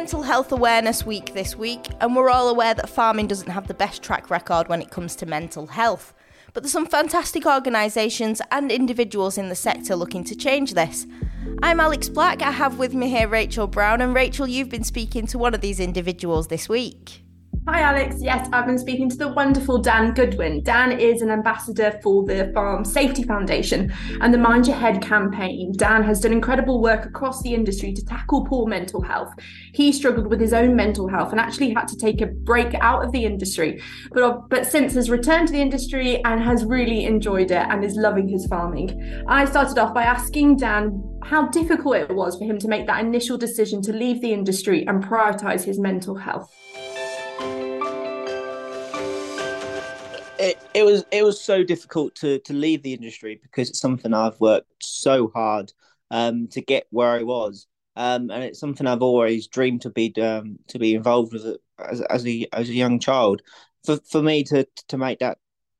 Mental Health Awareness Week this week, and we're all aware that farming doesn't have the best track record when it comes to mental health. But there's some fantastic organisations and individuals in the sector looking to change this. I'm Alex Black. I have with me here Rachael Brown, and Rachael, you've been speaking to one of these individuals this week. Hi, Alex. Yes, I've been speaking to the wonderful Dan Goodwin. Dan is an ambassador for the Farm Safety Foundation and the Mind Your Head campaign. Dan has done incredible work across the industry to tackle poor mental health. He struggled with his own mental health and actually had to take a break out of the industry, but, but since has returned to the industry and has really enjoyed it and is loving his farming. I started off by asking Dan how difficult it was for him to make that initial decision to leave the industry and prioritize his mental health. It, was it was so difficult to to leave the industry because it's something I've worked so hard um, to get where I was, um, and it's something I've always dreamed to be um, to be involved with as as a as a young child. For for me to to make that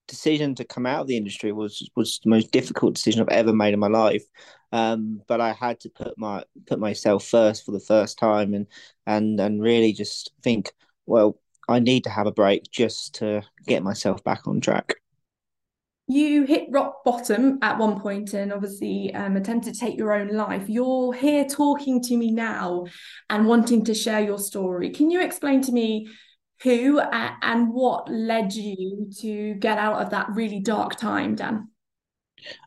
decision to come out of the industry was was the most difficult decision I've ever made in my life. Um, but I had to put my put myself first for the first time and and and really just think, well, I need to have a break just to get myself back on track. You hit rock bottom at one point and obviously um, attempted to take your own life. You're here talking to me now and wanting to share your story. Can you explain to me who and what led you to get out of that really dark time, Dan?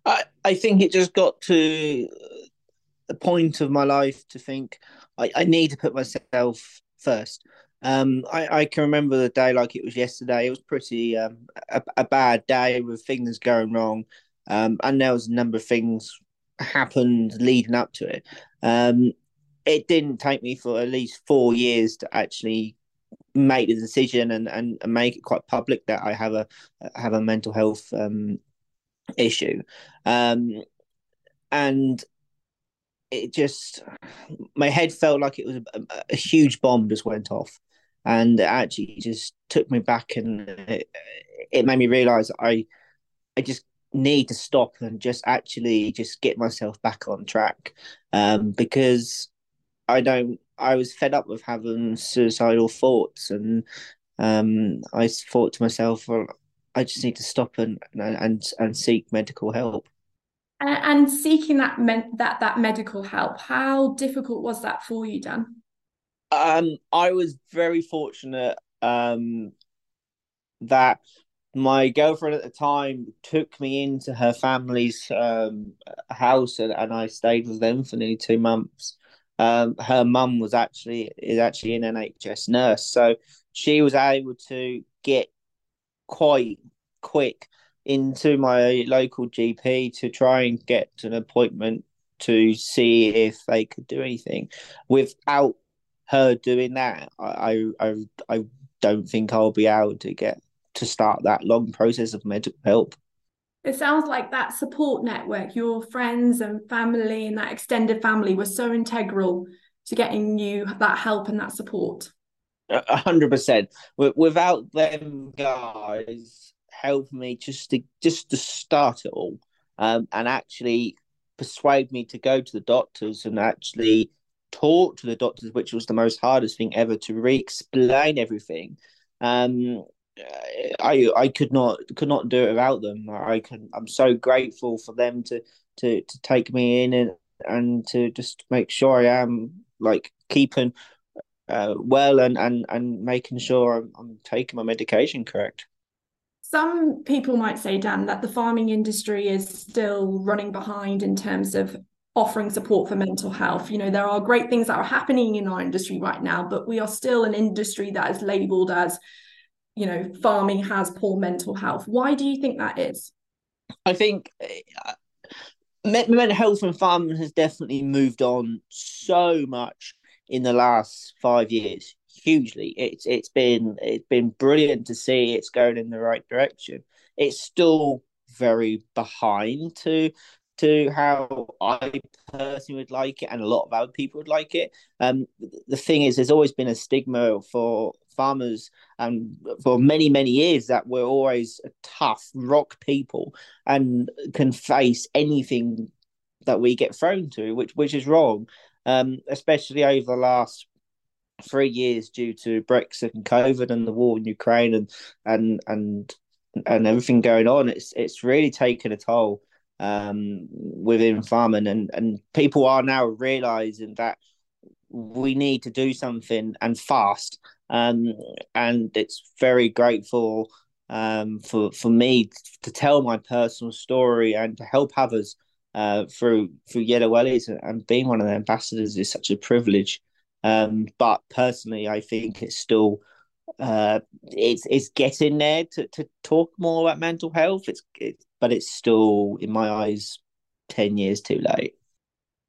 I, I think it just got to the point of my life to think I, I need to put myself first. Um, I, I can remember the day like it was yesterday. It was pretty um, a, a bad day with things going wrong, um, and there was a number of things happened leading up to it. Um, it didn't take me for at least four years to actually make the decision and, and, and make it quite public that I have a have a mental health um, issue, um, and it just my head felt like it was a, a, huge bomb just went off and it actually just took me back and it, it made me realize I I just need to stop and just actually just get myself back on track. Um, because I don't I was fed up with having suicidal thoughts and um, I thought to myself well I just need to stop and and and seek medical help. And seeking that meant that that medical help how difficult was that for you Dan um, I was very fortunate um, that my girlfriend at the time took me into her family's um, house and, and I stayed with them for nearly two months. Um, her mum was actually is actually an NHS nurse, so she was able to get quite quick into my local GP to try and get an appointment to see if they could do anything without her doing that, I, I I don't think I'll be able to get to start that long process of medical help. It sounds like that support network, your friends and family and that extended family was so integral to getting you that help and that support. A hundred percent. Without them guys helping me just to just to start it all, um, and actually persuade me to go to the doctors and actually talk to the doctors, which was the most hardest thing ever to re-explain everything. Um, I I could not could not do it without them. I can I'm so grateful for them to to to take me in and and to just make sure I am like keeping uh, well and and and making sure I'm, I'm taking my medication correct. Some people might say, Dan, that the farming industry is still running behind in terms of offering support for mental health. You know, there are great things that are happening in our industry right now, but we are still an industry that is labeled as, you know, farming has poor mental health. Why do you think that is? I think uh, mental health and farming has definitely moved on so much in the last five years. Hugely, it's it's been it's been brilliant to see it's going in the right direction. It's still very behind to to how I personally would like it, and a lot of other people would like it. Um, the thing is, there's always been a stigma for farmers, and for many many years that we're always tough rock people and can face anything that we get thrown to, which which is wrong. Um, especially over the last three years due to Brexit and COVID and the war in Ukraine and and and and everything going on, it's it's really taken a toll um, within farming, and and people are now realizing that we need to do something and fast. Um, and it's very grateful um, for for me to tell my personal story and to help others uh, through through Yellow Wellies and being one of the ambassadors is such a privilege. Um, but personally, I think it's still uh, it's it's getting there to, to talk more about mental health. It's it, but it's still in my eyes ten years too late.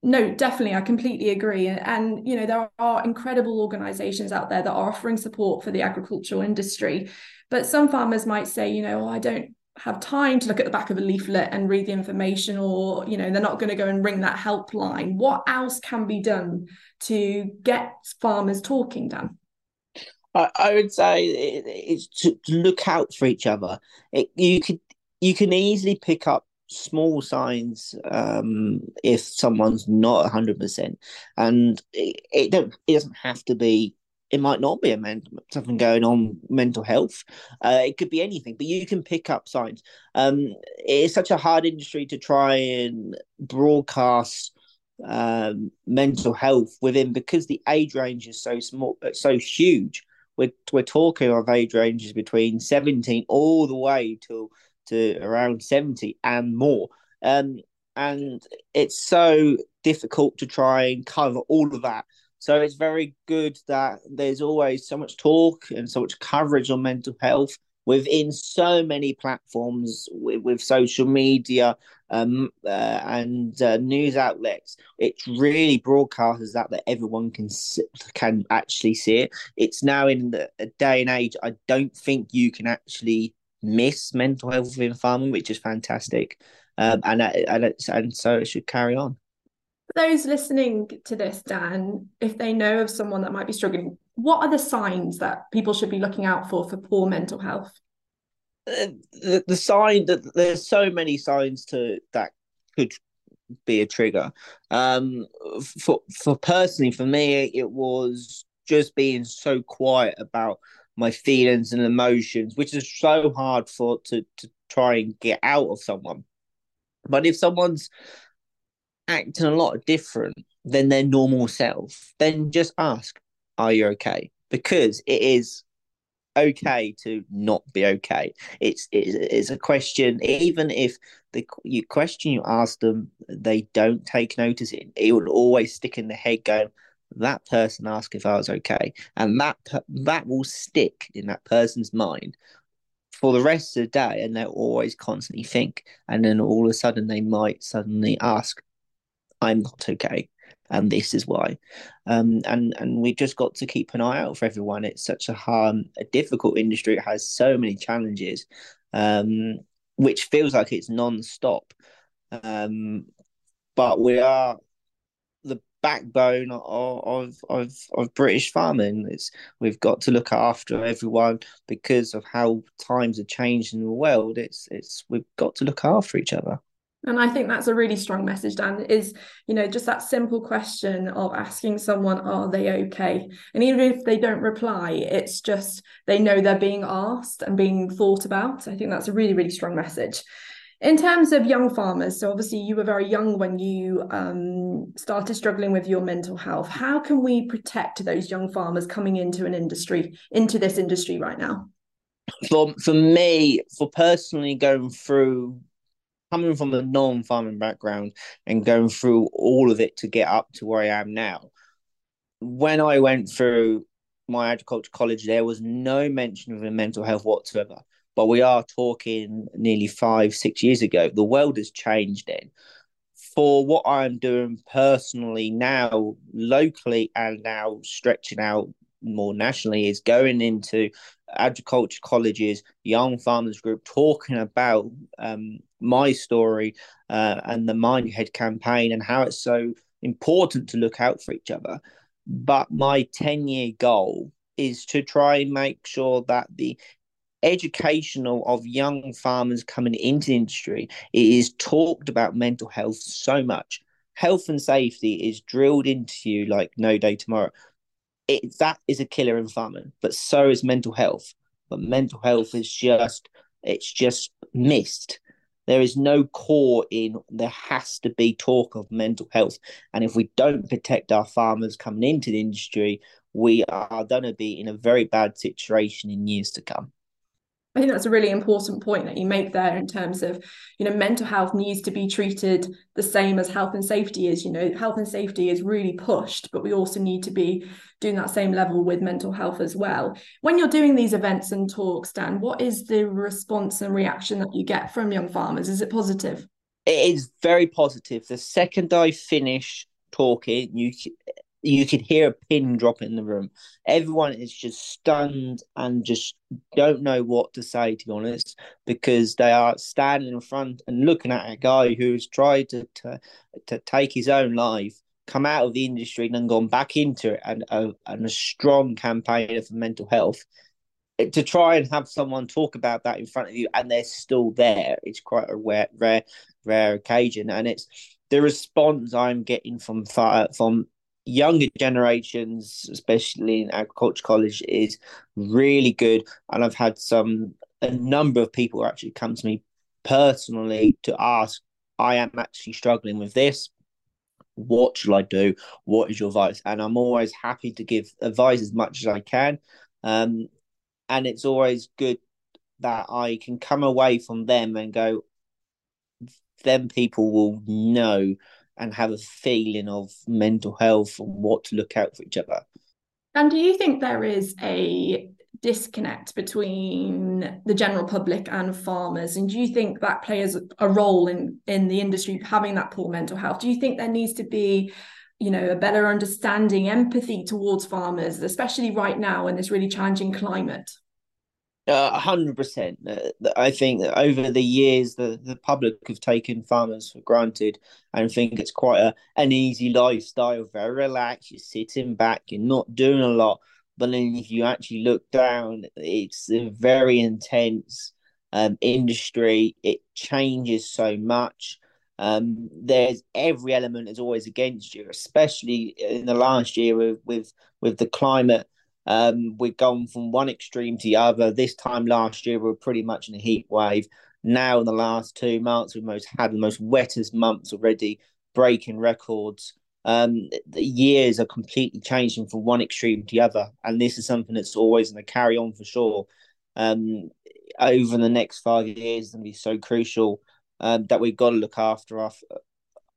No, definitely, I completely agree. And, and you know there are incredible organisations out there that are offering support for the agricultural industry, but some farmers might say, you know, oh, I don't have time to look at the back of a leaflet and read the information or you know they're not going to go and ring that helpline what else can be done to get farmers talking dan i, I would say it's to, to look out for each other it, you could you can easily pick up small signs um, if someone's not 100% and it, it don't it doesn't have to be it might not be a mental something going on mental health. Uh, it could be anything but you can pick up signs. Um, it's such a hard industry to try and broadcast um, mental health within because the age range is so small so huge. We're, we're talking of age ranges between 17 all the way to to around 70 and more um, and it's so difficult to try and cover all of that so it's very good that there's always so much talk and so much coverage on mental health within so many platforms with, with social media um, uh, and uh, news outlets. It really broadcasts that that everyone can can actually see it. It's now in the day and age. I don't think you can actually miss mental health within farming, which is fantastic. Um, and and, and so it should carry on those listening to this, Dan, if they know of someone that might be struggling, what are the signs that people should be looking out for for poor mental health? Uh, the, the sign that there's so many signs to that could be a trigger. Um, for for personally, for me, it was just being so quiet about my feelings and emotions, which is so hard for to to try and get out of someone. But if someone's acting a lot different than their normal self, then just ask, Are you okay? Because it is okay to not be okay. It's it's, a question, even if the you question you ask them, they don't take notice. It it will always stick in the head, going, "That person asked if I was okay," and that that will stick in that person's mind for the rest of the day, and they'll always constantly think. And then all of a sudden, they might suddenly ask, I'm not okay, and this is why. Um, and and we've just got to keep an eye out for everyone. It's such a hard, a difficult industry. It has so many challenges, um, which feels like it's non-stop. Um, but we are backbone of, of of British farming. It's we've got to look after everyone because of how times have changed in the world. It's it's we've got to look after each other. And I think that's a really strong message, Dan, is, you know, just that simple question of asking someone, are they okay? And even if they don't reply, it's just they know they're being asked and being thought about. I think that's a really, really strong message. In terms of young farmers, so obviously you were very young when you um, started struggling with your mental health. How can we protect those young farmers coming into an industry, into this industry right now? For for me, for personally going through coming from a non-farming background and going through all of it to get up to where I am now. When I went through my agriculture college, there was no mention of mental health whatsoever. But we are talking nearly five, six years ago. The world has changed then. For what I'm doing personally now, locally, and now stretching out more nationally, is going into agriculture colleges, young farmers group, talking about um, my story uh, and the Mind Your Head campaign and how it's so important to look out for each other. But my 10 year goal is to try and make sure that the educational of young farmers coming into the industry it is talked about mental health so much health and safety is drilled into you like no day tomorrow it, that is a killer in farming, but so is mental health. But mental health is just it's just missed. There is no core in there has to be talk of mental health. And if we don't protect our farmers coming into the industry, we are going to be in a very bad situation in years to come. I think that's a really important point that you make there in terms of, you know, mental health needs to be treated the same as health and safety is. You know, health and safety is really pushed, but we also need to be doing that same level with mental health as well. When you're doing these events and talks, Dan, what is the response and reaction that you get from young farmers? Is it positive? It is very positive. The second I finish talking, you you could hear a pin drop in the room. Everyone is just stunned and just don't know what to say, to be honest, because they are standing in front and looking at a guy who's tried to, to, to take his own life, come out of the industry and then gone back into it, and, uh, and a strong campaigner for mental health. To try and have someone talk about that in front of you and they're still there, it's quite a rare, rare, rare occasion. And it's the response I'm getting from from younger generations, especially in agriculture college, is really good. And I've had some a number of people actually come to me personally to ask, I am actually struggling with this. What should I do? What is your advice? And I'm always happy to give advice as much as I can. Um, and it's always good that I can come away from them and go, them people will know and have a feeling of mental health and what to look out for each other. And do you think there is a disconnect between the general public and farmers? And do you think that plays a role in in the industry having that poor mental health? Do you think there needs to be you know a better understanding empathy towards farmers especially right now in this really challenging climate a hundred percent. Uh, I think that over the years, the, the public have taken farmers for granted and think it's quite a, an easy lifestyle, very relaxed. You're sitting back, you're not doing a lot. But then if you actually look down, it's a very intense um, industry. It changes so much. Um, there's every element is always against you, especially in the last year with with, with the climate um, we've gone from one extreme to the other. This time last year, we were pretty much in a heat wave. Now, in the last two months, we've most had the most wettest months already, breaking records. Um, the years are completely changing from one extreme to the other, and this is something that's always going to carry on for sure. Um, over the next five years, and be so crucial um, that we've got to look after our,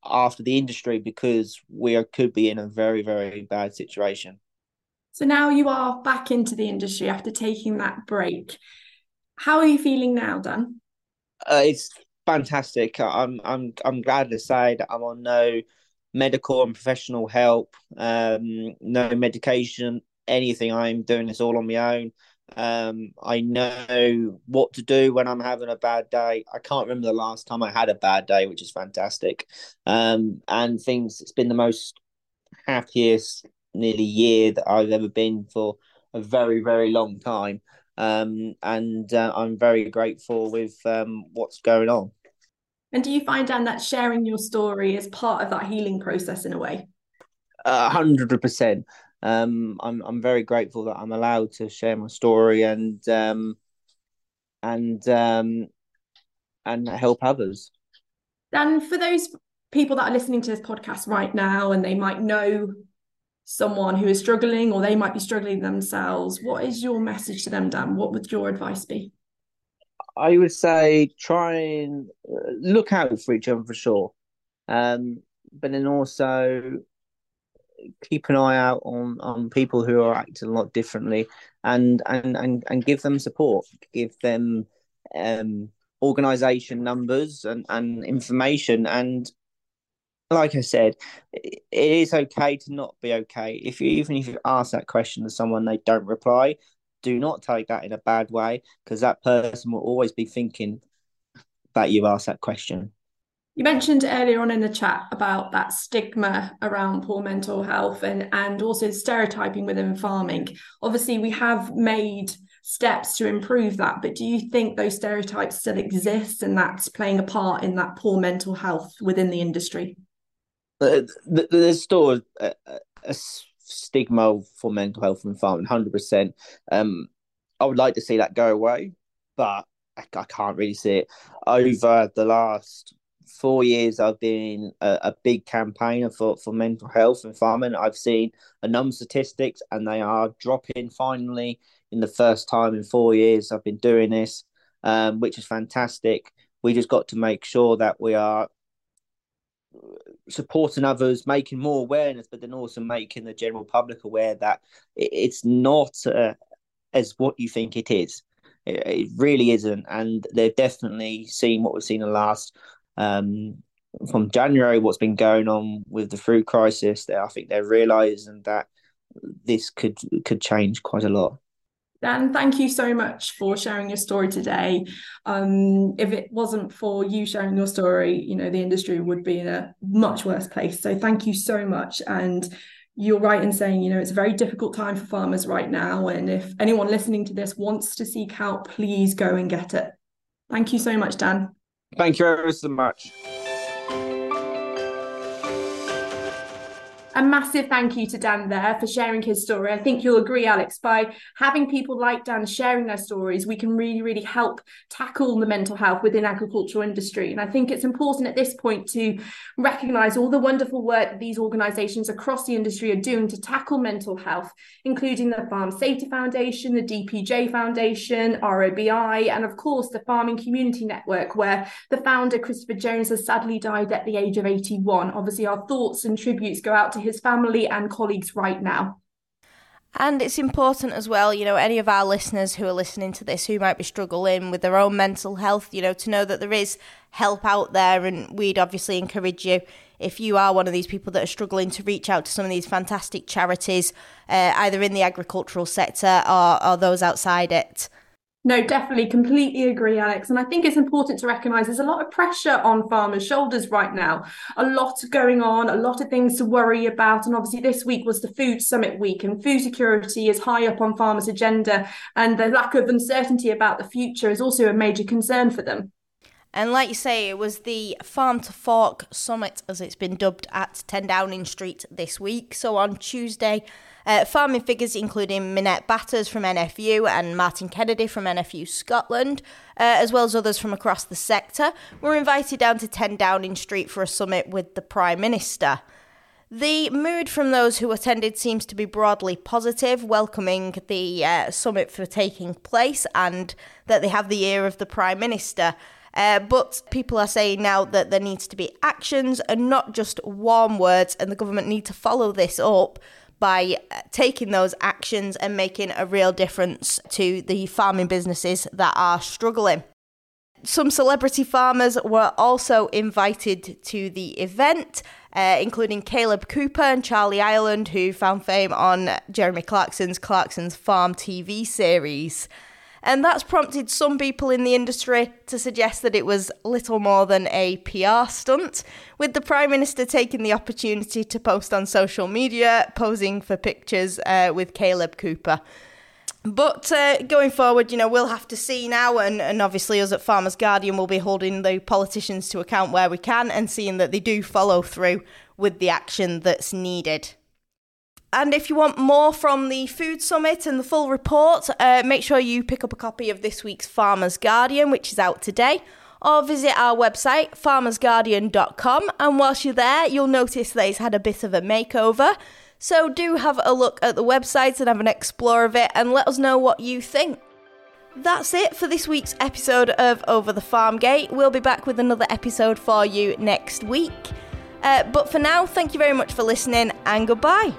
after the industry because we are, could be in a very very bad situation. So now you are back into the industry after taking that break. How are you feeling now, Dan? Uh, it's fantastic. I'm I'm I'm glad to say that I'm on no medical and professional help, um, no medication, anything. I'm doing this all on my own. Um, I know what to do when I'm having a bad day. I can't remember the last time I had a bad day, which is fantastic. Um, and things. It's been the most happiest nearly year that I've ever been for a very, very long time. Um, and uh, I'm very grateful with um, what's going on. And do you find, Dan, that sharing your story is part of that healing process in a way? A hundred percent. Um, I'm I'm very grateful that I'm allowed to share my story and um, and um, and help others. Dan, for those people that are listening to this podcast right now and they might know someone who is struggling or they might be struggling themselves. What is your message to them dan? What would your advice be? I would say try and uh, look out for each other for sure. Um, but then also keep an eye out on on people who are acting a lot differently and and and, and give them support. Give them um organization numbers and and information and like I said, it is okay to not be okay. If you even if you ask that question to someone, they don't reply. Do not take that in a bad way because that person will always be thinking that you asked that question. You mentioned earlier on in the chat about that stigma around poor mental health and and also stereotyping within farming. Obviously, we have made steps to improve that, but do you think those stereotypes still exist and that's playing a part in that poor mental health within the industry? There's still a, a, stigma for mental health and farming, hundred percent. Um, I would like to see that go away, but I, I can't really see it. Over the last four years, I've been a, a, big campaigner for, for mental health and farming. I've seen a number of statistics, and they are dropping finally in the first time in four years. I've been doing this, um, which is fantastic. We just got to make sure that we are supporting others, making more awareness, but then also making the general public aware that it's not uh, as what you think it is. It, it, really isn't, and they've definitely seen what we've seen in the last um, from January. What's been going on with the food crisis? That I think they're realizing that this could could change quite a lot. Dan, thank you so much for sharing your story today. Um, if it wasn't for you sharing your story, you know, the industry would be in a much worse place. So thank you so much. And you're right in saying, you know, it's a very difficult time for farmers right now. And if anyone listening to this wants to seek help, please go and get it. Thank you so much, Dan. Thank you ever so much. A massive thank you to Dan there for sharing his story. I think you'll agree, Alex, by having people like Dan sharing their stories, we can really, really help tackle the mental health within agricultural industry. And I think it's important at this point to recognise all the wonderful work that these organisations across the industry are doing to tackle mental health, including the Farm Safety Foundation, the DPJ Foundation, RABI, and of course the Farming Community Network, where the founder, Christopher Jones, has sadly died at the age of 81. Obviously, our thoughts and tributes go out to family and colleagues right now. And it's important as well, you know, any of our listeners who are listening to this who might be struggling with their own mental health, you know, to know that there is help out there. And we'd obviously encourage you, if you are one of these people that are struggling, to reach out to some of these fantastic charities, uh, either in the agricultural sector or, or those outside it. No, definitely, completely agree, Alex. And I think it's important to recognise there's a lot of pressure on farmers' shoulders right now. A lot going on, a lot of things to worry about. And obviously, this week was the Food Summit week, and food security is high up on farmers' agenda. And the lack of uncertainty about the future is also a major concern for them. And like you say, it was the Farm to Fork Summit, as it's been dubbed, at 10 Downing Street this week. So on Tuesday, uh, farming figures including Minette Batters from NFU and Martin Kennedy from NFU Scotland, uh, as well as others from across the sector, were invited down to 10 Downing Street for a summit with the Prime Minister. The mood from those who attended seems to be broadly positive, welcoming the uh, summit for taking place and that they have the ear of the Prime Minister. Uh, but people are saying now that there needs to be actions and not just warm words, and the government need to follow this up by uh, taking those actions and making a real difference to the farming businesses that are struggling. Some celebrity farmers were also invited to the event, uh, including Caleb Cooper and Charlie Ireland, who found fame on Jeremy Clarkson's Clarkson's Farm TV series and that's prompted some people in the industry to suggest that it was little more than a PR stunt, with the Prime Minister taking the opportunity to post on social media, posing for pictures uh, with Caleb Cooper. But uh, going forward, you know, we'll have to see now, and, and obviously, us at Farmers Guardian will be holding the politicians to account where we can and seeing that they do follow through with the action that's needed. And if you want more from the Food Summit and the full report, uh, make sure you pick up a copy of this week's Farmers Guardian, which is out today, or visit our website, farmersguardian.com. And whilst you're there, you'll notice that it's had a bit of a makeover. So do have a look at the website and have an explore of it and let us know what you think. That's it for this week's episode of Over the Farm Gate. We'll be back with another episode for you next week. Uh, but for now, thank you very much for listening and goodbye.